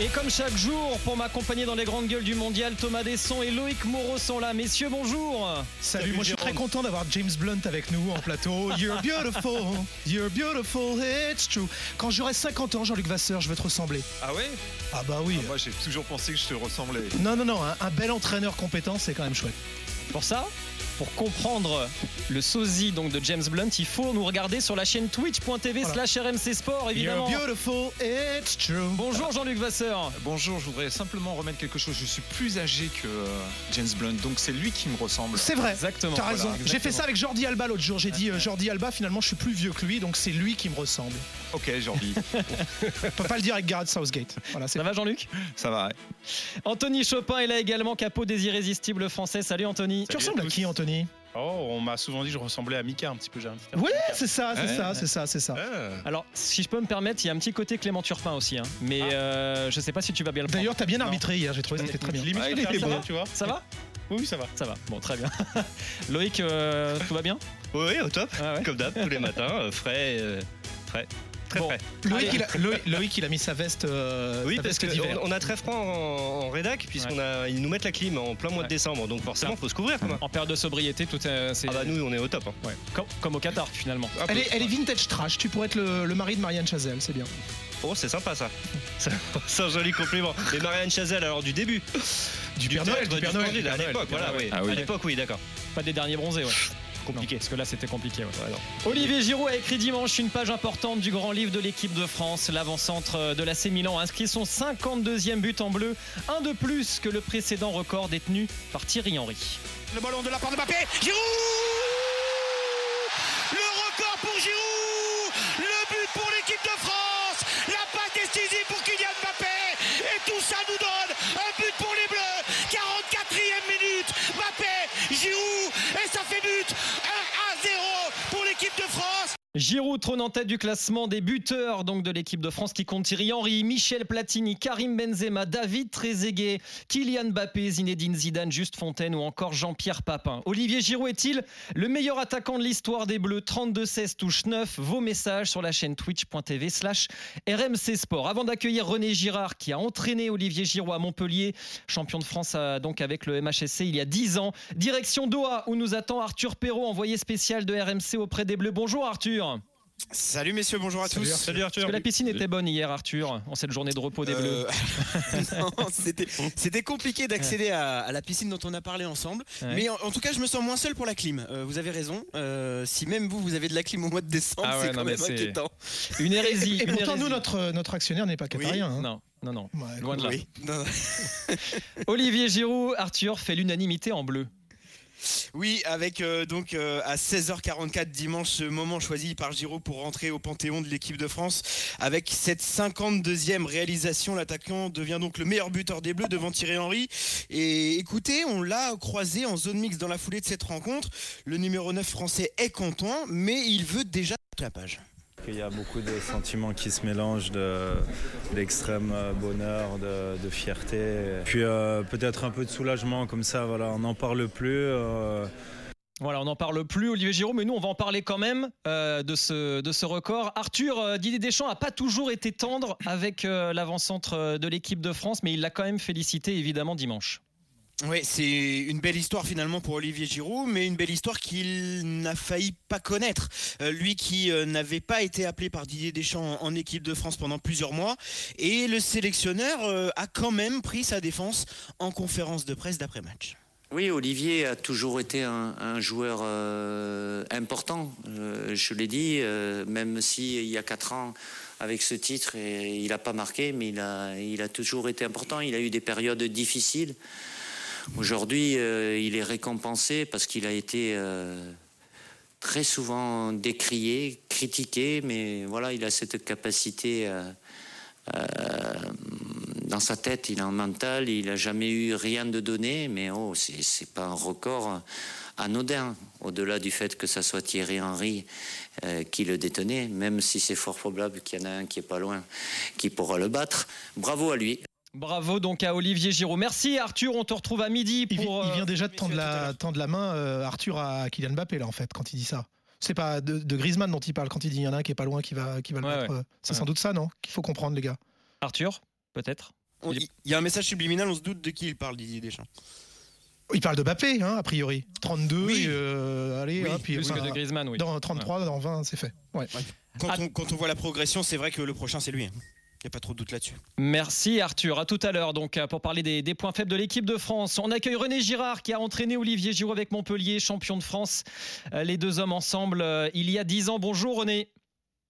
Et comme chaque jour, pour m'accompagner dans les grandes gueules du mondial, Thomas Desson et Loïc Moreau sont là. Messieurs, bonjour. Salut, moi je suis très content d'avoir James Blunt avec nous en plateau. You're beautiful, you're beautiful, it's true. Quand j'aurai 50 ans, Jean-Luc Vasseur, je veux te ressembler. Ah ouais? Ah bah oui. Ah, Moi j'ai toujours pensé que je te ressemblais. Non, non, non, un, un bel entraîneur compétent, c'est quand même chouette. Pour ça, pour comprendre le sosie donc de James Blunt, il faut nous regarder sur la chaîne twitch.tv Voilà. slash RMC Sport, évidemment. You're beautiful, it's true. Bonjour Jean-Luc Vasseur. Bonjour, je voudrais simplement remettre quelque chose. Je suis plus âgé que euh, James Blunt, donc c'est lui qui me ressemble. C'est vrai. Exactement. T'as raison. Voilà, J'ai fait ça avec Jordi Alba l'autre jour. J'ai dit euh, Jordi Alba, finalement, je suis plus vieux que lui, donc c'est lui qui me ressemble. Ok, envie. On peut pas le dire avec Gareth Southgate. Voilà, Ça va Jean-Luc? Ça va. ouais. Anthony Chopin est là également, capot des irrésistibles français. Salut Anthony. Tu ressembles à qui, Anthony? Oh, on m'a souvent dit que je ressemblais à Mika un petit peu. j'ai un petit Oui, c'est ça, c'est Ouais, ça, c'est ça, c'est ça. Alors, si je peux me permettre, il y a un petit côté Clément Turpin aussi, hein. mais Ah. euh, je sais pas si tu vas bien le prendre. D'ailleurs, t'as bien Non. arbitré hier, j'ai trouvé que c'était très bien. Limite, Ah, il était ça, bon. tu vois. Ça va Oui, oui, ça va. Ça va. Bon, très bien. Loïc, euh, tout va bien? Oui, au top. Ah ouais Comme d'hab, tous les matins, euh, frais, euh, frais. Très Bon. frais. Loïc, il a, Loïc, Loïc, il a mis sa veste, euh, Oui, sa parce veste d'hiver. qu'on on a très froid en, en rédac, puisqu'on a, ils nous mettent la clim en plein mois Ouais. de décembre, donc forcément, faut se couvrir. Quand même. En période de sobriété, tout est. c'est- Ah bah nous, on est au top. hein. Ouais. Comme, comme au Qatar finalement. Un Elle est, elle est vintage trash, tu pourrais être le, le mari de Marianne Chazelle, c'est bien. Oh, c'est sympa ça. C'est c'est un joli compliment. Et Marianne Chazelle, alors du début. Du Père Noël, théâtre du Père Noël. Splendide, À Père l'époque, voilà, oui. Ah oui. À l'époque, oui, d'accord. Pas des derniers bronzés, ouais. Compliqué. Non, parce que là, c'était compliqué. ouais. Olivier Giroud a écrit dimanche une page importante du grand livre de l'équipe de France. L'avant-centre de l'AC Milan a inscrit son 52e but en bleu, un de plus que le précédent record détenu par Thierry Henry. Le ballon de la part de Mbappé. Giroud Le record pour Giroud Le but pour l'équipe de France La passe décisive pour Kylian Mbappé Et tout ça nous donne Giroud trône en tête du classement des buteurs donc de l'équipe de France qui compte Thierry Henry, Michel Platini, Karim Benzema, David Trezeguet, Kylian Mbappé, Zinedine Zidane, Juste Fontaine ou encore Jean-Pierre Papin. Olivier Giroud est-il le meilleur attaquant de l'histoire des Bleus? 32-16 touche 9. Vos messages sur la chaîne twitch.tv slash RMC Sport. Avant d'accueillir René Girard qui a entraîné Olivier Giroud à Montpellier, champion de France euh, avec le MHSC il y a 10 ans. Direction Doha où nous attend Arthur Perrault, envoyé spécial de RMC auprès des Bleus. Bonjour Arthur. Salut messieurs, bonjour à Salut, tous. Arthur. Salut Arthur. Est-ce que la piscine était bonne hier, Arthur, en cette journée de repos des Bleus Euh, non, c'était- compliqué d'accéder à, à la piscine dont on a parlé ensemble. Ouais. Mais en, en tout cas, je me sens moins seul pour la clim. Euh, vous avez raison. Euh, si même vous, vous avez de la clim au mois de décembre, Ah ouais, c'est non, quand même inquiétant. Une hérésie. Et une pourtant, nous, notre, notre actionnaire n'est pas qatarien. hein. Non, non, non. Ouais, Loin de là. Oui. Non, non. Olivier Giroud, Arthur fait l'unanimité en bleu. Oui, avec euh, donc euh, à 16h44 dimanche, ce moment choisi par Giroud pour rentrer au panthéon de l'équipe de France. Avec cette 52e réalisation, l'attaquant devient donc le meilleur buteur des Bleus devant Thierry Henry. Et écoutez, on l'a croisé en zone mixte dans la foulée de cette rencontre. Le numéro 9 français est content, mais il veut déjà la page. Il y a beaucoup de sentiments qui se mélangent, de, l'extrême euh, bonheur, de, fierté, puis euh, peut-être un peu de soulagement comme ça, voilà, on n'en parle plus. euh, Voilà, on n'en parle plus, Olivier Giroud, mais nous, on va en parler quand même de, ce, record. Arthur, Didier Deschamps n'a pas toujours été tendre avec l'avant-centre de l'équipe de France, mais il l'a quand même félicité, évidemment, dimanche. Oui, c'est une belle histoire finalement pour Olivier Giroud, mais une belle histoire qu'il n'a failli pas connaître. Euh, lui qui euh, n'avait pas été appelé par Didier Deschamps en, équipe de France pendant plusieurs mois, et le sélectionneur euh, a quand même pris sa défense en conférence de presse d'après-match. Oui, Olivier a toujours été un, joueur important. Je l'ai dit, même si il y a quatre ans, avec ce titre, il n'a pas marqué, mais il a toujours été important. Il a eu des périodes difficiles. Aujourd'hui, euh, il est récompensé parce qu'il a été euh, très souvent décrié, critiqué, mais voilà, il a cette capacité. euh, dans sa tête, il a un mental, il n'a jamais eu rien de donné, mais oh, c'est pas un record anodin, au-delà du fait que ça soit Thierry Henry qui le détenait, même si c'est fort probable qu'il y en a un qui est pas loin, qui pourra le battre. Bravo à lui. Bravo donc à Olivier Giroud. Merci Arthur, on te retrouve à midi pour... il euh, vient déjà de tendre la, tendre la main, euh, Arthur, à Kylian Mbappé, là, en fait, quand il dit ça. C'est pas de, de Griezmann dont il parle quand il dit il y en a un qui est pas loin qui va, qui va le Ouais, mettre. ouais. euh, C'est Ouais. sans doute ça, non? Qu'il faut comprendre, les gars. Arthur, peut-être? Il y a un message subliminal, on se doute de qui il parle, Didier Deschamps. Il parle de Bappé, hein, a priori. 32, Oui. euh, allez, Oui, puis, Plus que de Griezmann, oui. dans 33, dans 20, c'est fait. Ouais. Quand, Ah. on, quand on voit la progression, c'est vrai que le prochain, c'est lui. Il n'y a pas trop de doute là-dessus. Merci Arthur. À tout à l'heure donc euh, pour parler des, des points faibles de l'équipe de France. On accueille René Girard qui a entraîné Olivier Giroud avec Montpellier, champion de France. Euh, Les deux hommes ensemble euh, il y a 10 ans. Bonjour René.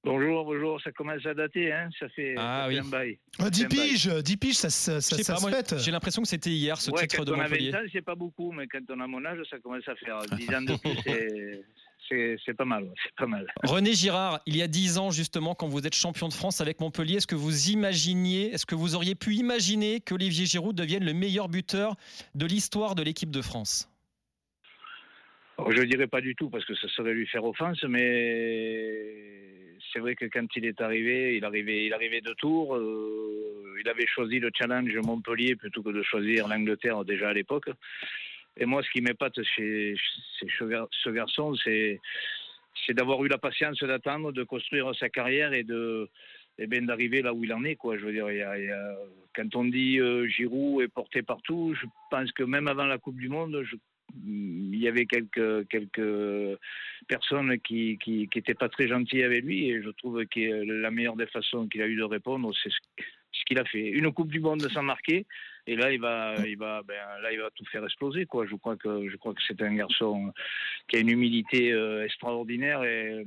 Bonjour, bonjour, ça commence à dater, hein ça fait, Ah ça oui. un bail. Ah, 10 C'est un bail. piges, 10 piges, ça, ça, ça, ça pas, se fête. J'ai l'impression que c'était hier ce ouais, titre quand de on a Montpellier. 20 ans, c'est pas beaucoup, mais quand on a mon âge, ça commence à faire 10 ans de plus, c'est- pas mal, ouais, c'est pas mal. René Girard, il y a 10 ans justement, quand vous êtes champion de France avec Montpellier, est-ce que vous imaginiez, est-ce que vous auriez pu imaginer qu'Olivier Giroud devienne le meilleur buteur de l'histoire de l'équipe de France? Alors, je dirais pas du tout parce que ça serait lui faire offense, mais c'est vrai que quand il est arrivé, il arrivait, il arrivait de tours. euh, il avait choisi le challenge Montpellier plutôt que de choisir l'Angleterre déjà à l'époque. Et moi, ce qui m'épate chez, ce gar- ce garçon, c'est d'avoir eu la patience d'attendre, de construire sa carrière et de et bien d'arriver là où il en est quand on dit euh, Giroud est porté partout, je pense que même avant la Coupe du Monde, il y avait quelques, quelques personnes qui qui qui étaient pas très gentilles avec lui et je trouve que la meilleure des façons qu'il a eu de répondre, c'est ce, ce qu'il a fait. Une Coupe du Monde sans marquer et là il va il va ben, là il va tout faire exploser quoi. Je crois que je crois que c'est un garçon qui a une humilité euh, extraordinaire et euh,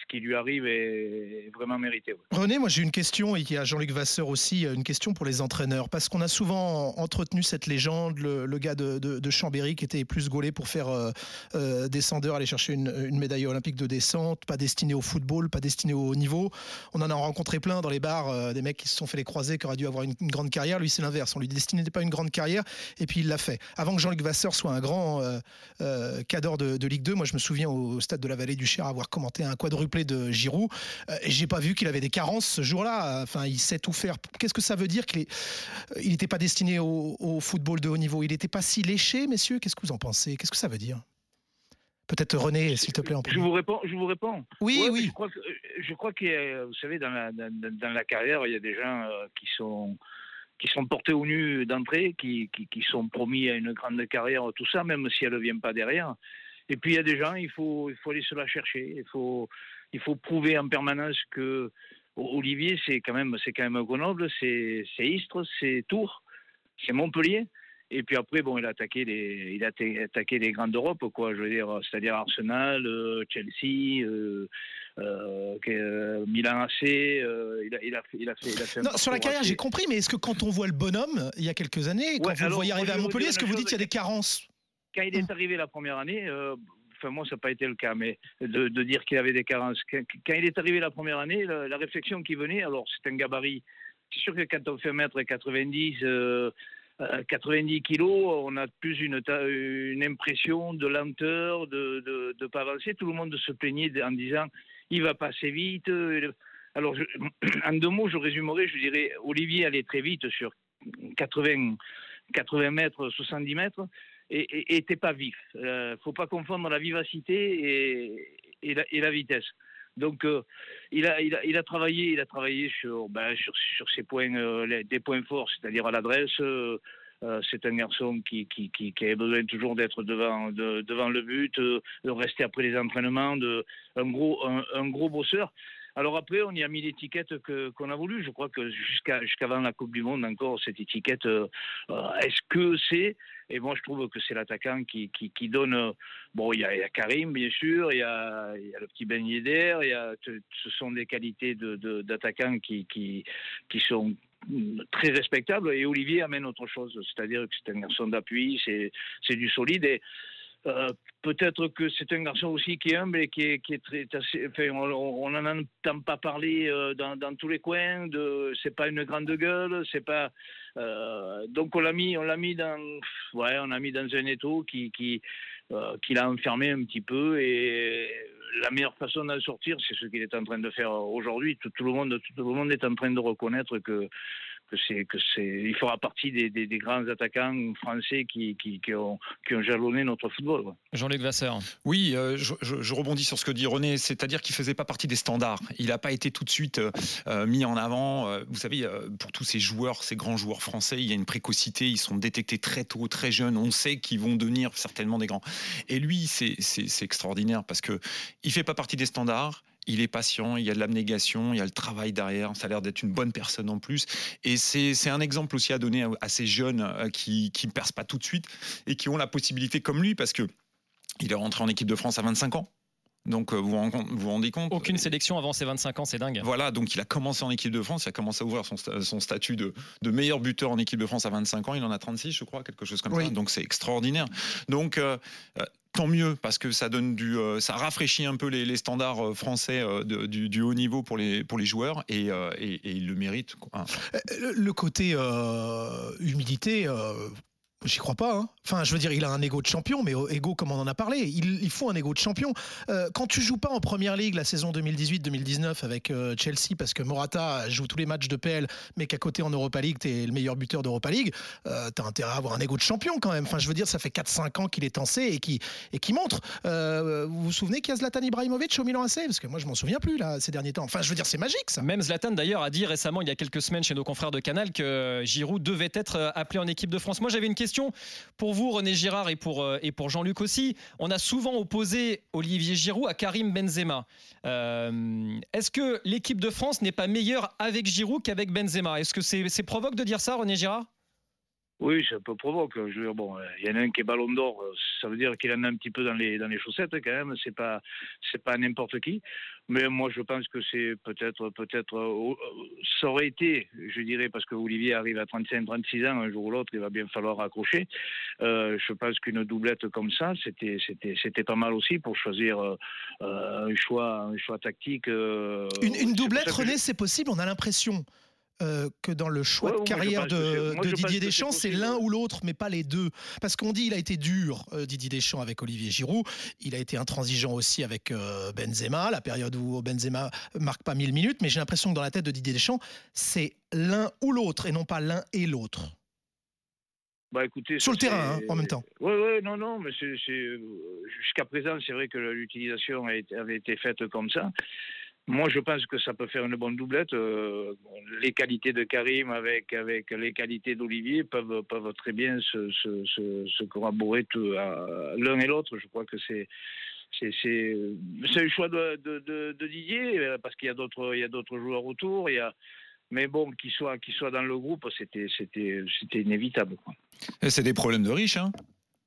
ce qui lui arrive est, vraiment mérité. René, moi j'ai une question et il y a Jean-Luc Vasseur aussi, euh, une question pour les entraîneurs. Parce qu'on a souvent entretenu cette légende, le, gars de, Chambéry qui était plus gaulé pour faire euh, descendeur, aller chercher une, médaille olympique de descente, pas destiné au football, pas destiné au haut niveau. On en a rencontré plein dans les bars, des mecs qui se sont fait les croisés, qui auraient dû avoir une, grande carrière. Lui c'est l'inverse, on lui destinait pas une grande carrière et puis il l'a fait. Avant que Jean-Luc Vasseur soit un grand euh, euh, cadre de, de Ligue 2, moi je me souviens au stade de la Vallée du Cher avoir commenté un quadruplé de Giroud. Euh, j'ai pas vu qu'il avait des carences ce jour-là. Enfin, il sait tout faire. Qu'est-ce que ça veut dire qu'il est... euh, n'était pas destiné au, au football de haut niveau? Il n'était pas si léché, messieurs? Qu'est-ce que vous en pensez? Qu'est-ce que ça veut dire? Peut-être René, s'il te plaît, en Je vous réponds, je vous réponds. Oui, Ouais, oui. Je crois que, je crois que euh, vous savez, dans la, dans, dans- dans la carrière, il y a des gens qui sont qui sont portés au nu d'entrée, qui, qui, sont promis à une grande carrière, tout ça, même si elle ne vient pas derrière. Et puis il y a des gens, il faut, il faut aller se la chercher. Il faut, il faut prouver en permanence que Olivier, c'est quand même, c'est quand même Grenoble, c'est c'est Istres, c'est Tours, c'est Montpellier. Et puis après, bon, il a attaqué les, il a atta- attaqué les grandes d'Europe, quoi. Je veux dire, c'est-à-dire Arsenal, euh, Chelsea, euh, euh, euh, Milan AC. il, a, il a fait, il a fait, il a fait un Non, sur la carrière, j'ai compris, mais est-ce que quand on voit le bonhomme, il y a quelques années, quand Ouais, vous le alors, voyez moi, arriver à Montpellier, est-ce que vous dites qu'il y a des carences? Quand il est arrivé la première année, enfin moi ça n'a pas été le cas, mais de, de dire qu'il avait des carences. Quand, quand il est arrivé la première année, la, la réflexion qui venait, alors c'est un gabarit. C'est sûr que quand on fait mettre 90, euh, 90 kilos, on a plus une, impression de lenteur, de de, de pas avancer. Tout le monde se plaignait en disant il va passer vite. Alors en deux mots, je résumerai, je dirais Olivier allait très vite sur 80, 80 mètres, 70 mètres et, t'es pas vif. Euh, faut pas confondre la vivacité et, et la vitesse. Donc euh, il, a, il, a, il a travaillé, il a travaillé sur, ben, ses points, euh, les- des points forts, c'est-à-dire à l'adresse. euh, c'est un garçon qui, qui, avait besoin toujours d'être devant, de- devant le but, de rester après les entraînements, de, gros, un, un gros bosseur. Alors après, on y a mis l'étiquette que- qu'on a voulu. Je crois que jusqu'à jusqu'avant la Coupe du Monde encore, cette étiquette, euh, est-ce que c'est Et moi, je trouve que c'est l'attaquant qui, qui, donne... Bon, il y, a, Karim, bien sûr, il y a, le petit Ben Yedder, il y a, ce sont des qualités de- d'attaquants qui, qui, qui sont très respectables. Et Olivier amène autre chose, c'est-à-dire que c'est un garçon d'appui, c'est c'est du solide. Et, euh, Peut-être que c'est un garçon aussi qui est humble et qui est, très. assez- on n'en entend pas parler euh, dans, tous les coins. De, c'est pas une grande gueule, c'est pas. euh, donc on l'a mis, on l'a mis dans, ouais, on l'a mis dans un étau qui, qui, qui l'a enfermé un petit peu. Et la meilleure façon d'en sortir, c'est ce qu'il est en train de faire aujourd'hui. Tout le monde, tout le monde est en train de reconnaître que que c'est que c'est il fera partie des, des, des grands attaquants français qui, qui, qui, ont, qui ont jalonné notre football. Jean-Luc Vasseur. Oui, euh, je, je- je rebondis sur ce que dit René, c'est-à-dire qu'il faisait pas partie des standards. Il n'a pas été tout de suite euh, euh, mis en avant. Vous savez, pour tous ces joueurs, ces grands joueurs français, il y a une précocité. Ils sont détectés très tôt, très jeunes. On sait qu'ils vont devenir certainement des grands. Et lui, c'est extraordinaire parce que il fait pas partie des standards. Il est patient, il y a de l'abnégation, il y a le travail derrière. Ça a l'air d'être une bonne personne en plus. Et c'est c'est un exemple aussi à donner à, à ces jeunes euh, qui ne percent pas tout de suite et qui ont la possibilité, comme lui, parce que il est rentré en équipe de France à 25 ans. Donc euh, vous vous rend- vous vous rendez compte Aucune sélection avant ses 25 ans, c'est dingue. Voilà, donc il a commencé en équipe de France, il a commencé à ouvrir son, son statut de, de meilleur buteur en équipe de France à 25 ans, il en a 36 je crois, quelque chose comme Oui. ça, donc c'est extraordinaire. Donc euh, euh, tant mieux parce que ça donne du, euh, ça rafraîchit un peu les, standards euh, français euh, du, haut niveau pour les, pour les joueurs et, et, et il le mérite. quoi. Hein. Le, côté humilité. euh, J'y crois pas. hein. Enfin, je veux dire, il a un ego de champion, mais ego, comme on en a parlé, il, faut un ego de champion. Euh, quand tu joues pas en première ligue la saison 2018-2019 avec euh, Chelsea, parce que Morata joue tous les matchs de PL, mais qu'à côté en Europa League, tu es le meilleur buteur d'Europa League, euh, tu as intérêt à avoir un ego de champion quand même. Enfin, je veux dire, ça fait 4-5 ans qu'il est en C et qui et qui montre. Euh, vous vous souvenez qu'il y a Zlatan Ibrahimovic au Milan AC Parce que moi, je m'en souviens plus là ces derniers temps. Enfin, je veux dire, c'est magique ça. Même Zlatan d'ailleurs a dit récemment, il y a quelques semaines chez nos confrères de Canal, que Giroud devait être appelé en équipe de France. Moi j'avais une question pour vous René Girard et pour, euh, et pour Jean-Luc aussi. On a souvent opposé Olivier Giroud à Karim Benzema. Euh, Est-ce que l'équipe de France n'est pas meilleure avec Giroud qu'avec Benzema? Est-ce que c'est c'est provoque de dire ça René Girard? Oui, c'est un peu provoque. Je veux dire, bon, euh, il y en a un qui est ballon d'or, euh, ça veut dire qu'il en a un petit peu dans les, dans les chaussettes quand même. C'est pas, c'est pas n'importe qui. Mais moi, je pense que c'est peut-être, peut-être, euh, ça aurait été, je dirais, parce que Olivier arrive à 35, 36 ans, un jour ou l'autre, il va bien falloir accrocher. Euh, je pense qu'une doublette comme ça, c'était, c'était, c'était pas mal aussi pour choisir euh, un choix, un choix tactique. Une, doublette, ça je- René, c'est possible. On a l'impression euh, que dans le choix Ouais, de carrière de, Didier Deschamps, c'est l'un ou l'autre, mais pas les deux. Parce qu'on dit il a été dur, euh, Didier Deschamps, avec Olivier Giroud. Il a été intransigeant aussi avec euh, Benzema, la période où Benzema marque pas 1000 minutes. Mais j'ai l'impression que dans la tête de Didier Deschamps, c'est l'un ou l'autre et non pas l'un et l'autre. Bah, écoutez, Sur le terrain, hein, en même temps. Oui, oui, non, non, mais jusqu'à présent, c'est vrai que l'utilisation avait été faite comme ça. Moi, je pense que ça peut faire une bonne doublette. Euh, les qualités de Karim avec, avec les qualités d'Olivier peuvent, peuvent très bien se, se, se, se corroborer à- l'un et l'autre. Je crois que c'est. Un choix de, de, Didier euh, parce qu'il y a d'autres y a d'autres joueurs autour il y a mais bon qu'il soit qu'il soit dans le groupe c'était inévitable C'est des problèmes de riches, hein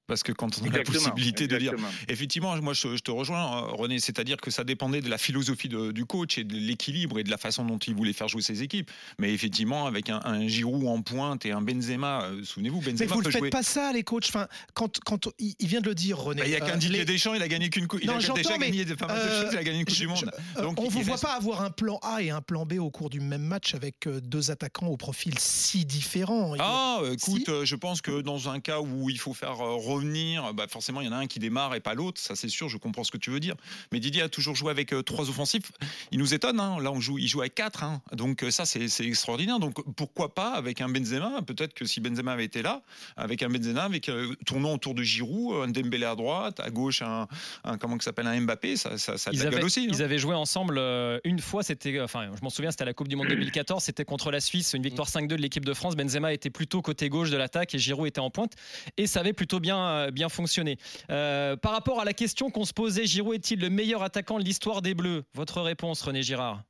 parce que quand on a la Exactement, possibilité de dire, effectivement, moi je, je te rejoins, euh, René, c'est-à-dire que ça dépendait de la philosophie de- du coach et de l'équilibre et de la façon dont il voulait faire jouer ses équipes. Mais effectivement, avec un, un Giroud en pointe et un Benzema, euh, souvenez-vous, Mais Benzema vous ne peut faites jouer. pas ça, les coachs. Enfin, quand, quand il, il vient de le dire, René. Bah, Il n'y a euh, qu'un Didier les- Deschamps, il a gagné qu'une coupe. Il a déjà mais, gagné pas mal de euh, choses, il a gagné une Coupe je- du Monde. Euh, Donc, on ne vous voit reste- pas avoir un plan A et un plan B au cours du même match avec euh, deux attaquants au profil si différent. Ah, euh, écoute, Si. euh, je pense que dans un cas où il faut faire euh, revenir, bah, forcément, il y en a un qui démarre et pas l'autre, ça c'est sûr, je comprends ce que tu veux dire. Mais Didier a toujours joué avec euh, trois offensifs. Il nous étonne, hein. là on joue, il joue avec quatre, hein. donc euh, ça c'est extraordinaire. Donc pourquoi pas avec un Benzema? Peut-être que si Benzema avait été là, avec un Benzema, avec euh, tournant autour de Giroud, un Dembélé à droite, à gauche un, un comment que s'appelle un Mbappé, ça, ça, ça Ils avaient, aussi. hein. ils avaient joué ensemble euh, une fois, c'était, enfin, je m'en souviens, c'était à la Coupe du Monde 2014, c'était contre la Suisse, une victoire 5-2 de l'équipe de France. Benzema était plutôt côté gauche de l'attaque et Giroud était en pointe, et ça avait plutôt bien, euh, bien fonctionné. Euh, par rapport à la question qu'on se posait, Giroud est-il le meilleur attaquant de l'histoire des Bleus? Votre réponse, René Girard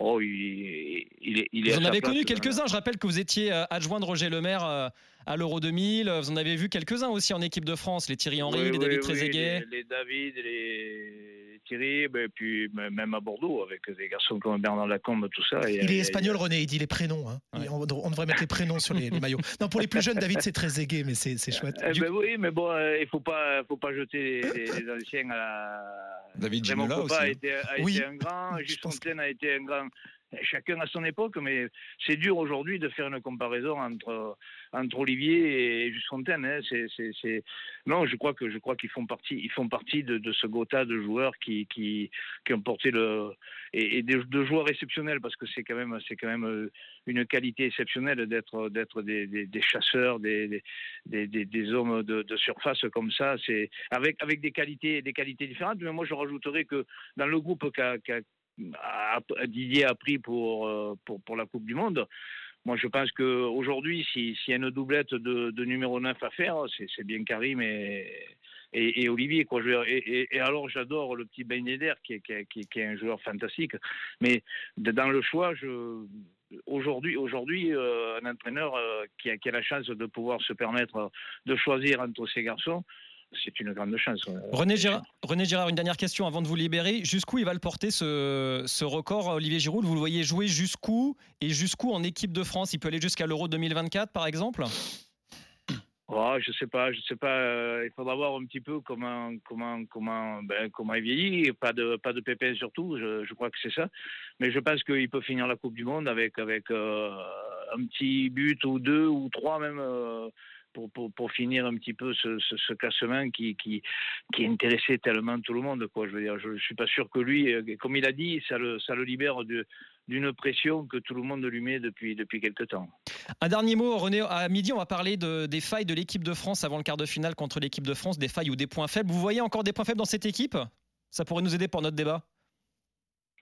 Oh, il, il est, il est Vous en avez connu euh, quelques-uns. Je rappelle que vous étiez adjoint de Roger Lemaire à l'Euro 2000. Vous en avez vu quelques-uns aussi en équipe de France, les Thierry Henry, oui, les David oui, oui, Trezeguet. les, les David, les Ben, puis même à Bordeaux, avec des garçons comme Bernard Lacombe, tout ça. et- Il est et- espagnol, René, il dit les prénoms. hein. Ouais. On, on devrait mettre les prénoms sur les, les maillots. Non, pour les plus jeunes, David, c'est très aigué, mais c'est c'est chouette. Eh ben oui, mais bon, euh, il faut pas, faut pas jeter les, les- anciens à la. David Ginola aussi, a hein. été, a Oui, été un grand, pense Fontaine a été un grand. Chacun à son époque, mais c'est dur aujourd'hui de faire une comparaison entre, entre Olivier et Juste Fontaine. Hein. Non, je crois que je crois qu'ils font partie, ils font partie de, de ce gotha de joueurs qui, qui, ont porté le et, et de, joueurs exceptionnels parce que c'est quand même c'est quand même euh, une qualité exceptionnelle d'être d'être des, des, chasseurs, des, des, des, hommes de, surface comme ça. C'est avec avec des qualités des qualités différentes. Mais moi, je rajouterais que dans le groupe qu'a Didier a pris pour, euh, pour, pour la Coupe du Monde. Moi, je pense qu'aujourd'hui, s'il si y a une doublette de, numéro 9 à faire, c'est bien Karim et, Olivier. Et, alors, j'adore le petit Ben Yedder, qui est, qui, est, un joueur fantastique. Mais dans le choix, aujourd'hui, aujourd'hui euh, un entraîneur euh, qui, a, qui, a, la chance de pouvoir se permettre de choisir entre ces garçons, c'est une grande chance. René Girard, René Girard, une dernière question avant de vous libérer. Jusqu'où il va le porter ce, ce record, Olivier Giroud? Vous le voyez jouer jusqu'où Et jusqu'où en équipe de France? Il peut aller jusqu'à l'Euro 2024, par exemple? Oh, je sais pas, je sais pas. Euh, il faudra voir un petit peu comment, comment, comment, ben, comment il vieillit. Pas de, pas de pépins surtout. Je, je crois que c'est ça. Mais je pense qu'il peut finir la Coupe du Monde avec, avec euh, un petit but ou deux ou trois même. Euh, pour, pour, pour, finir un petit peu ce, ce, ce classement qui, qui, qui, intéressait tellement tout le monde. Quoi. Je veux dire, je ne suis pas sûr que lui, comme il a dit, ça le, ça le libère de, d'une pression que tout le monde lui met depuis, depuis quelques temps. Un dernier mot, René. À midi, on va parler de, des failles de l'équipe de France avant le quart de finale contre l'équipe de France, des failles ou des points faibles. Vous voyez encore des points faibles dans cette équipe? Ça pourrait nous aider pour notre débat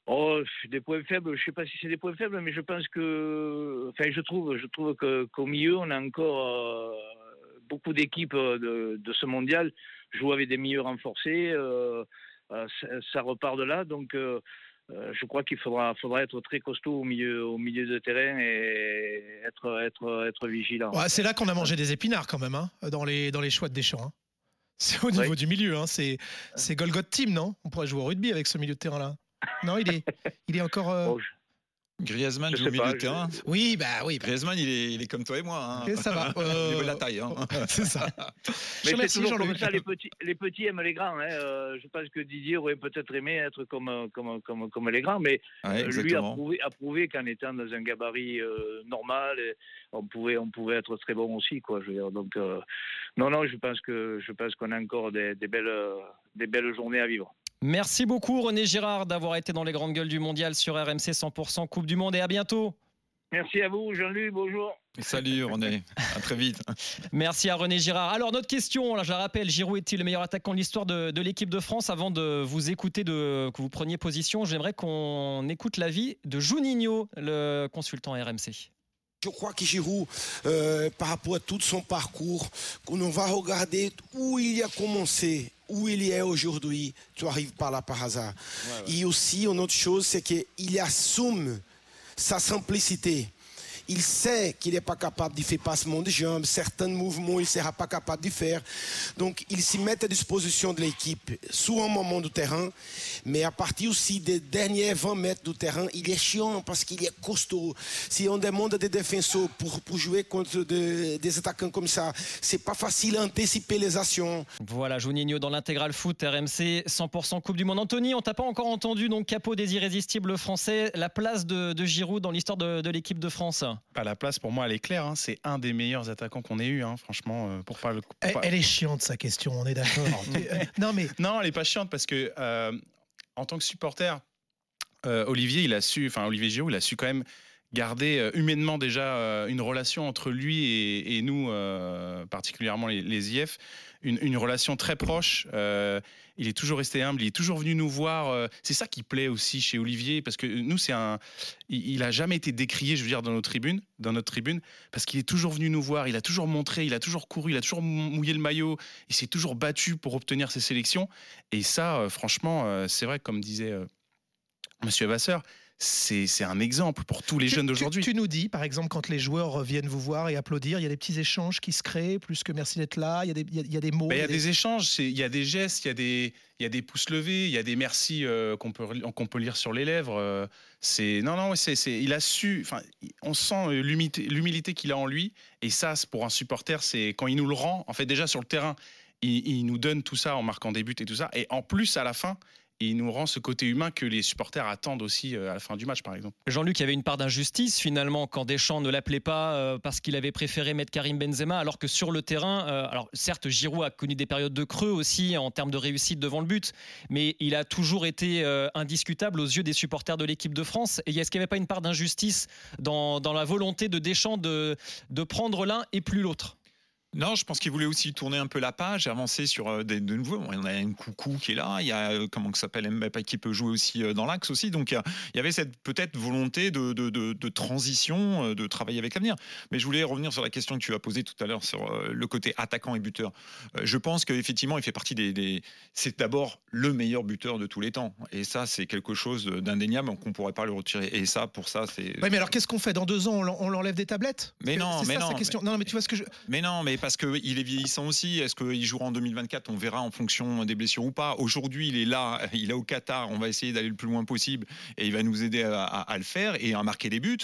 Oh, des points faibles, je ne sais pas si c'est des points faibles, mais je pense que, enfin, je trouve, je trouve que, qu'au milieu, on a encore euh, beaucoup d'équipes de, de, ce mondial jouent avec des milieux renforcés. Euh, euh, ça, ça, repart de là, donc euh, je crois qu'il faudra, faudra être très costaud au milieu, au milieu de terrain et être, être, être vigilant. Ouais, c'est là qu'on a mangé des épinards quand même, hein, dans, les, dans les choix de Deschamps. Hein. C'est au niveau du milieu, hein. c'est Golgot Team, non? On pourrait jouer au rugby avec ce milieu de terrain-là. Non, il est, il est encore. Euh... Griezmann joue au milieu de terrain. Oui, bah oui. Bah. Griezmann, il est, il est comme toi et moi. Hein. Okay, ça va. Euh... Au niveau de la taille. Hein. C'est ça. Mais c'est toujours comme ça, les petits, les petits aiment les grands. Hein. Euh, je pense que Didier aurait peut-être aimé être comme, comme, comme, comme les grands, mais ouais, lui a prouvé, a prouvé qu'en étant dans un gabarit euh, normal, on pouvait, on pouvait être très bon aussi. Quoi, je veux dire. Donc, euh, non, non, je pense que je pense qu'on a encore des, des, belles, des belles journées à vivre. Merci beaucoup René Girard d'avoir été dans les grandes gueules du mondial sur RMC 100% Coupe du Monde et à bientôt. Merci à vous Jean-Luc, bonjour. Salut René, à très vite. Merci à René Girard. Alors notre question, là je la rappelle, Giroud est-il le meilleur attaquant de l'histoire de, de l'équipe de France? Avant de vous écouter, de, que vous preniez position, j'aimerais qu'on écoute l'avis de Juninho, le consultant RMC. Je crois que Giroud, euh, par rapport à tout son parcours, qu'on va regarder où il a commencé, où il est aujourd'hui, tu arrives par là par hasard. Ouais, ouais. Et aussi, une autre chose, c'est qu'il assume sa simplicité. Il sait qu'il n'est pas capable de faire passement de jambes, certains mouvements il ne sera pas capable de faire. Donc il s'y met à disposition de l'équipe sur un moment du terrain, mais à partir aussi des derniers 20 mètres du terrain, il est chiant parce qu'il est costaud. Si on demande des défenseurs pour, jouer contre de, des attaquants comme ça, c'est pas facile à anticiper les actions. Voilà, Juninho dans l'intégral foot RMC 100% Coupe du Monde. Anthony, on t'a pas encore entendu, donc capot des irrésistibles français, la place de, Giroud dans l'histoire de l'équipe de France bah, la place pour moi elle est claire. Hein. C'est un des meilleurs attaquants qu'on ait eu, hein. franchement. Euh, pour pas le. Pour elle, pas... elle, est chiante sa question, on est d'accord. non mais non, elle est pas chiante parce que euh, en tant que supporter, euh, Olivier il a su, enfin Olivier Giroud il a su quand même garder euh, humainement déjà euh, une relation entre lui et, nous, euh, particulièrement les, IF, une, relation très proche. Il est toujours resté humble, il est toujours venu nous voir. c'est ça qui plaît aussi chez Olivier, parce que nous, c'est un, il, il, a jamais été décrié, je veux dire, dans nos tribunes, dans notre tribune, parce qu'il est toujours venu nous voir. Il a toujours montré, il a toujours couru, il a toujours mouillé le maillot. Il s'est toujours battu pour obtenir ses sélections. Et ça, franchement, c'est vrai, comme disait Monsieur Vasseur, c'est un exemple pour tous les tu, jeunes d'aujourd'hui. Tu, tu, nous dis, par exemple, quand les joueurs viennent vous voir et applaudir, il y a des petits échanges qui se créent, plus que merci d'être là, il y, a des, il, y a, il y a des mots. Ben, il y a des, des échanges, il y a des gestes, il y a des, il y a des pouces levés, il y a des merci euh, qu'on peut, qu'on peut lire sur les lèvres. Euh, c'est non, non, c'est, il a su, on sent l'humilité qu'il a en lui, et ça, pour un supporter, c'est quand il nous le rend, en fait, déjà sur le terrain, il, il nous donne tout ça en marquant des buts et tout ça, et en plus, à la fin, et il nous rend ce côté humain que les supporters attendent aussi euh, à la fin du match, par exemple. Jean-Luc, il y avait une part d'injustice finalement quand Deschamps ne l'appelait pas euh, parce qu'il avait préféré mettre Karim Benzema, alors que sur le terrain, euh, alors certes, Giroud a connu des périodes de creux aussi en termes de réussite devant le but, mais il a toujours été indiscutable aux yeux des supporters de l'équipe de France. Et est-ce qu'il n'y avait pas une part d'injustice dans, la volonté de Deschamps de, de prendre l'un et plus l'autre? Non, je pense qu'il voulait aussi tourner un peu la page, avancer sur euh, des, de nouveaux. Il y a une coucou qui est là, il y a euh, comment ça s'appelle Mbappé qui peut jouer aussi euh, dans l'axe aussi. Donc il y avait cette peut-être volonté de, de, de, transition, de travailler avec l'avenir. Mais je voulais revenir sur la question que tu as posée tout à l'heure sur le côté attaquant et buteur. Je pense qu'effectivement, il fait partie des. des... C'est d'abord le meilleur buteur de tous les temps. Et ça, c'est quelque chose d'indéniable qu'on ne pourrait pas le retirer. Et ça, pour ça, c'est. Oui, mais alors qu'est-ce qu'on fait? Dans deux ans, on l'enlève des tablettes? Mais non, mais non. Question. Non, mais tu vois ce que je. Mais non, mais parce qu'il est vieillissant aussi. Est-ce qu'il jouera en 2024 On verra en fonction des blessures ou pas. Aujourd'hui, il est là, il est au Qatar. On va essayer d'aller le plus loin possible et il va nous aider à, le faire et à marquer des buts.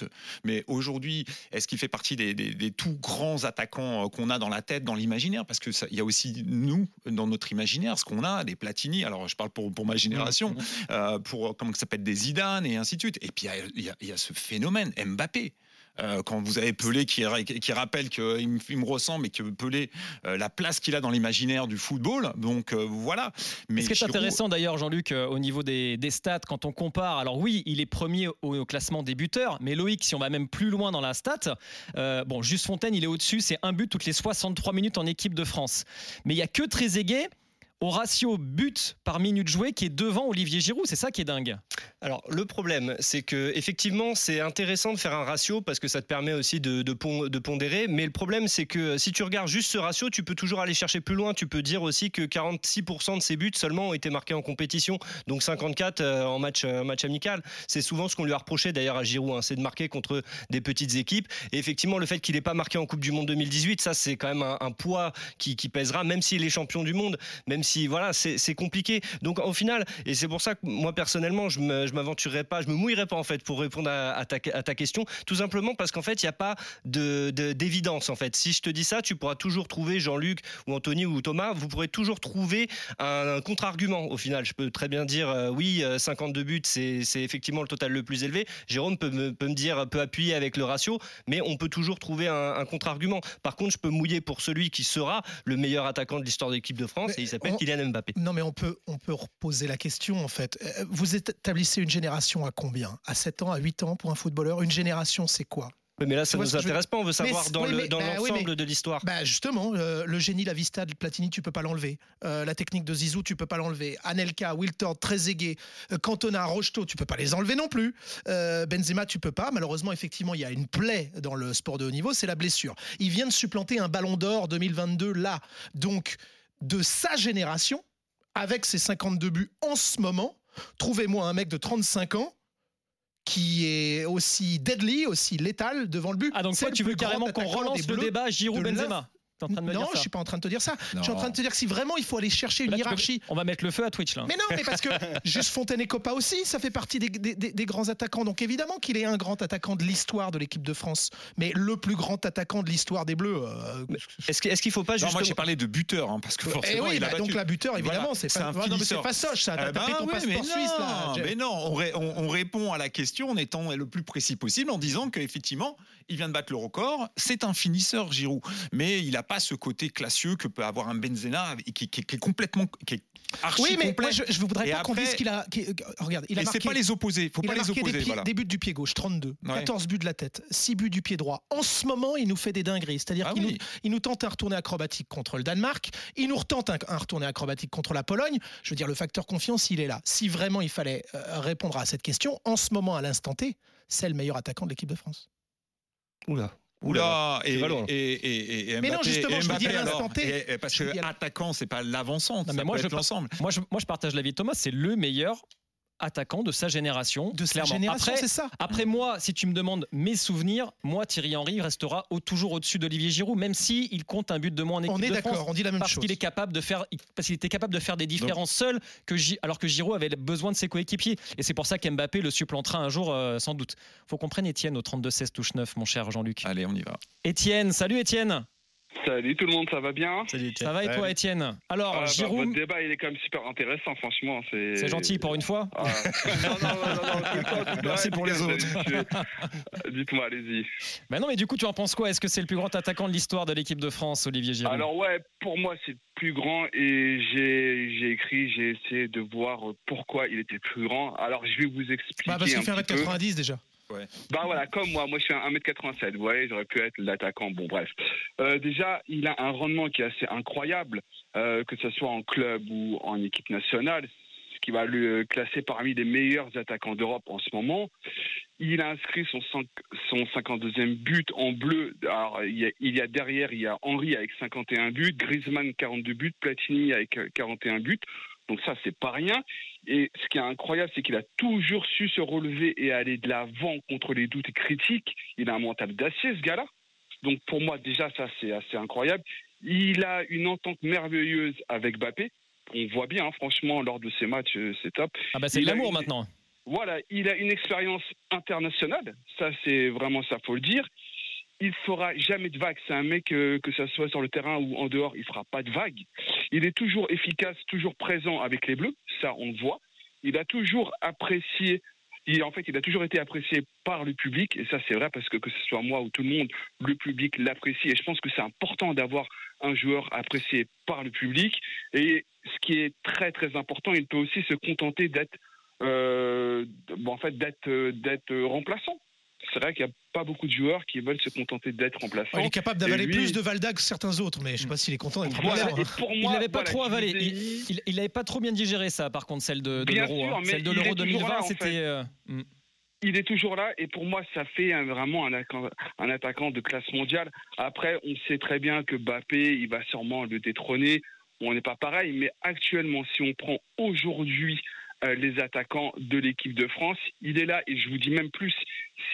Mais aujourd'hui, est-ce qu'il fait partie des, tout grands attaquants euh, qu'on a dans la tête, dans l'imaginaire? Parce qu'il y a aussi nous, dans notre imaginaire, ce qu'on a, des Platini. Alors, je parle pour, pour ma génération. Euh, pour comment ça s'appelle des Zidane et ainsi de suite. Et puis, il y, il y a ce phénomène Mbappé. Euh, quand vous avez Pelé qui, qui rappelle qu'il me, il me ressemble et que Pelé, euh, la place qu'il a dans l'imaginaire du football. Donc euh, voilà. Mais Ce qui est intéressant d'ailleurs, Jean-Luc, au niveau des, stats, quand on compare, alors oui, il est premier au, classement des buteurs, mais Loïc, si on va même plus loin dans la stat, bon, Juste Fontaine, il est au-dessus, c'est un but toutes les 63 minutes en équipe de France. Mais il y a que Trezeguet au ratio but par minute jouée qui est devant Olivier Giroud. C'est ça qui est dingue. Alors le problème, c'est que effectivement, c'est intéressant de faire un ratio parce que ça te permet aussi de, pondérer. Mais le problème, c'est que si tu regardes juste ce ratio, tu peux toujours aller chercher plus loin. Tu peux dire aussi que 46% de ses buts seulement ont été marqués en compétition, donc 54 euh, en match, euh, match amical. C'est souvent ce qu'on lui a reproché d'ailleurs à Giroud, hein, c'est de marquer contre des petites équipes. Et effectivement, le fait qu'il n'ait pas marqué en Coupe du Monde 2018, ça c'est quand même un, poids qui, pèsera, même s'il est champion du monde, même si voilà, c'est compliqué. Donc au final, et c'est pour ça que moi personnellement, je ne m'aventurerai pas, je me mouillerai pas en fait pour répondre à, ta, à ta, question, tout simplement parce qu'en fait, il n'y a pas d'évidence en fait. Si je te dis ça, tu pourras toujours trouver Jean-Luc ou Anthony ou Thomas, vous pourrez toujours trouver un, contre-argument au final. Je peux très bien dire euh, oui, 52 euh, buts, c'est effectivement le total le plus élevé. Jérôme peut me, peut me dire, peut appuyer avec le ratio, mais on peut toujours trouver un, contre-argument. Par contre, je peux mouiller pour celui qui sera le meilleur attaquant de l'histoire de l'équipe de France et il s'appelle Kylian Mbappé. Non, mais on peut, on peut reposer la question en fait. Euh, vous établissez une génération à combien? À 7 ans, à 8 ans pour un footballeur? Une génération, c'est quoi? Mais là, ça ne nous intéresse pas. On veut savoir dans bah l'ensemble de l'histoire. Bah justement, euh, le génie, la vista de Platini, tu peux pas l'enlever. Euh, la technique de Zizou, tu peux pas l'enlever. Anelka, Wiltord, Trezeguet, Cantona, Rocheteau, tu peux pas les enlever non plus. Benzema, tu peux pas. Malheureusement, effectivement, il y a une plaie dans le sport de haut niveau, c'est la blessure. Il vient de supplanter un Ballon d'Or 2022 là. Donc, de sa génération, avec ses 52 buts en ce moment, trouvez-moi un mec de 35 ans qui est aussi deadly, aussi létal devant le but. Ah donc quoi, tu veux carrément qu'on relance le débat Giroud-Benzema non, je suis pas en train de te dire ça. Je suis en train de te dire que si vraiment il faut aller chercher une hiérarchie. On va mettre le feu à Twitch là. Mais non, mais parce que juste Fontaine et Copa aussi, ça fait partie des, grands attaquants. Donc évidemment qu'il est un grand attaquant de l'histoire de l'équipe de France, mais le plus grand attaquant de l'histoire des Bleus. Euh, est-ce qu'il est faut pas juste Moi j'ai parlé de buteur, hein, parce que forcément eh il a bah, Donc la buteur, évidemment, c'est pas, non, pas Soch, ça. T'as tapé ton passeport suisse là. Mais non, on, répond à la question en étant le plus précis possible en disant qu'effectivement, il vient de battre le record. C'est un finisseur, Giroud, mais il n'a pas ce côté classique que peut avoir un Benzema qui, qui, est complètement qui est archi oui mais complet. je, je voudrais pas qu'on dise qu'il a euh, regarde il a marqué, c'est pas les opposés faut pas les opposer des, voilà. des, buts du pied gauche 32 14 buts de la tête 6 buts du pied droit. En ce moment il nous fait des dingueries. C'est-à-dire ah qu'il nous, il nous tente un retourné acrobatique contre le Danemark il nous retente un, un, retourné acrobatique contre la Pologne. Je veux dire le facteur confiance il est là. Si vraiment il fallait euh, répondre à cette question en ce moment à l'instant T c'est le meilleur attaquant de l'équipe de France. Oula Oula, et, et, et, mais non, justement, je Mbappé, alors, parce que attaquant, c'est pas l'avancant, ça moi, je, l'ensemble. Moi, je, moi, je partage l'avis de Thomas, c'est le meilleur attaquant de sa génération. De sa génération, c'est ça. Après moi, si tu me demandes mes souvenirs, moi Thierry Henry restera toujours au-dessus d'Olivier Giroud, même si il compte un but de moins en équipe on est d'accord, on dit la même parce chose. Qu'il est capable de faire, parce qu'il était capable de faire des différences seul, que alors que Giroud avait besoin de ses coéquipiers. Et c'est pour ça qu'Mbappé le supplantera un jour euh, sans doute. Faut qu'on prenne Étienne au 32 16 touche 9, mon cher Jean-Luc. Allez, on y va. Étienne, salut Étienne. Salut tout le monde, ça va bien Ça va et toi, Étienne Alors, Ah, bah, Giroud, Votre débat, il est quand même super intéressant, franchement. C'est c'est gentil pour une fois. Ah. non, non, non, non, non, tout le temps, tout le temps. Merci pour les autres. Dites-moi, allez-y. Bah non, mais du coup, tu en penses quoi Est-ce que c'est le plus grand attaquant de l'histoire de l'équipe de France, Olivier Giroud? Alors ouais, pour moi c'est le plus grand et j'ai j'ai écrit, j'ai essayé de voir euh, pourquoi il était plus grand. Alors je vais vous expliquer Bah, parce qu'il fait petit peu. 1m90 déjà. Bah voilà, comme moi, moi je fais un 1m87, vous voyez, j'aurais pu être l'attaquant, bon bref. Euh, déjà, il a un rendement qui est assez incroyable, euh, que ce soit en club ou en équipe nationale, ce qui va le classer parmi les meilleurs attaquants d'Europe en ce moment. Il a inscrit son, son 52e but en bleu. Alors, il, y a, derrière, il y a Henry avec 51 buts, Griezmann 42 buts, Platini avec euh, 41 buts. Donc ça, c'est pas rien. Et ce qui est incroyable, c'est qu'il a toujours su se relever et aller de l'avant contre les doutes critiques. Il a un mental d'acier, ce gars-là. Donc pour moi, déjà, ça, c'est assez incroyable. Il a une entente merveilleuse avec Bappé. On voit bien, hein, franchement, lors de ces matchs, euh, c'est top. Ah bah c'est de l'amour une- maintenant. Voilà, il a une expérience internationale. Ça, c'est vraiment ça, faut le dire. Il fera jamais de vagues. C'est un mec, euh, que ça soit sur le terrain ou en dehors, il fera pas de vagues. Il est toujours efficace, toujours présent avec les Bleus. Ça, on le voit. Il a toujours apprécié. En fait, il a toujours été apprécié par le public. Et ça, c'est vrai parce que que ce soit moi ou tout le monde, le public l'apprécie. Et je pense que c'est important d'avoir un joueur apprécié par le public. Et ce qui est très, très important, il peut aussi se contenter d'être euh, en fait, d'être euh, d'être remplaçant. C'est vrai qu'il n'y a pas beaucoup de joueurs qui veulent se contenter d'être remplaçant. il est capable d'avaler lui- plus de Valdag que certains autres, mais je sais pas s'il est content d'être Voilà, remplaçant, Il n'avait pas voilà, trop avalé. Il, dit- il, il avait pas trop bien digéré ça, par contre, celle de, l'Euro. hein. Celle de il est l'Euro toujours 2020, là, en c'était. fait. euh, hmm. il est toujours là et pour moi ça fait un- vraiment un, attaquant- un attaquant de classe mondiale. Après, on sait très bien que Bappé, il va sûrement le détrôner. On n'est pas pareil, mais actuellement, si on prend aujourd'hui euh, les attaquants de l'équipe de France, il est là et je vous dis même plus,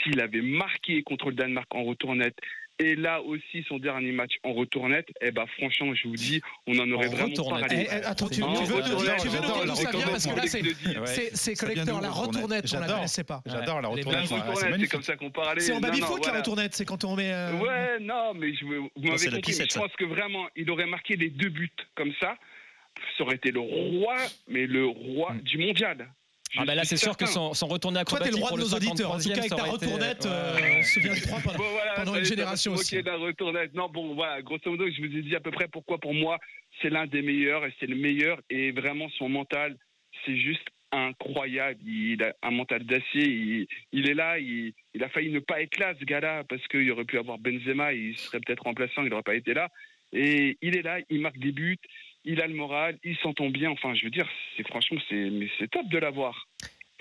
s'il avait marqué contre le Danemark en retour net et là aussi son dernier match en retour net, eh ben franchement, je vous dis, on en aurait En vraiment retour net. parlé. Eh, eh, attends, tu, tu veux, retour tu net, veux nous dire ça vient retournette, parce que là c'est collecteur la retournette retournette, on la connaissait pas. J'adore la retournette. c'est retournette, comme ça qu'on parlait. C'est en Non, baby non, foot la retournette, c'est quand on met. euh, Ouais, non, mais je, vous m'avez compris. je pense que vraiment, il aurait marqué les deux buts comme ça. Ça aurait été le roi, mais le roi du mondial. Je Ah bah là, c'est sûr que son, son retourné Toi, t'es acrobatique le roi pour de nos auditeurs. En tout 53e, cas, avec ta retournette, euh, Ouais. on se souvient de trois pendant, Bon, voilà, pendant une génération aussi. la retournette. Non, bon, voilà, grosso modo, je vous ai dit à peu près pourquoi pour moi, c'est l'un des meilleurs et c'est le meilleur. Et vraiment, son mental, c'est juste incroyable. Il a un mental d'acier. Il, il est là. Il, il a failli ne pas être là, ce gars-là, parce qu'il aurait pu avoir Benzema. Il serait peut-être remplaçant. Il n'aurait pas été là. Et il est là. Il marque des buts. Il a le moral. Il s'entend bien. Enfin, je veux dire, c'est franchement, c'est c'est top de l'avoir.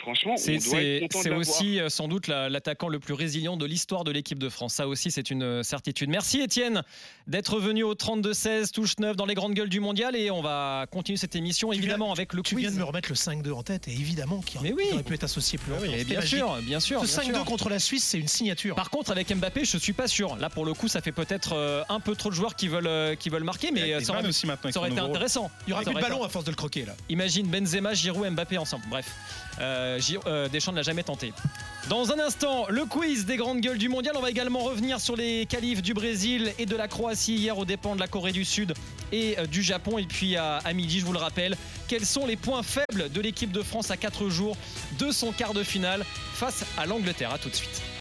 Franchement, on C'est doit être c'est- content de c'est l'avoir. aussi euh, sans doute la- l'attaquant le plus résilient de l'histoire de l'équipe de France. Ça aussi, c'est une euh, certitude. Merci Étienne d'être venu au 32-16, touche 9 dans les grandes gueules du mondial. Et on va continuer cette émission Tu viens- évidemment avec le Tu quiz. viens de me remettre le 5-2 en tête et évidemment qu'il Mais oui. aurait pu être associé plus. Et C'était bien magique. sûr, bien sûr. Ce bien 5-2 sûr. contre la Suisse, c'est une signature. Par contre, avec Mbappé, je suis pas sûr. Là, pour le coup, ça fait peut-être euh, un peu trop de joueurs qui veulent, qui veulent marquer, mais ça aurait, vannes aussi maintenant, ça aurait ils été intéressant. Il y aura Ça plus de aurait ballon à force de le croquer là. Imagine Benzema, Giroud, Mbappé ensemble. Bref, euh, euh, Deschamps ne l'a jamais tenté. Dans un instant, le quiz des grandes gueules du mondial. On va également revenir sur les qualifs du Brésil et de la Croatie hier aux dépens de la Corée du Sud et euh, du Japon. Et puis à, midi, je vous le rappelle, quels sont les points faibles de l'équipe de France à 4 jours de son quart de finale face à l'Angleterre. À tout de suite.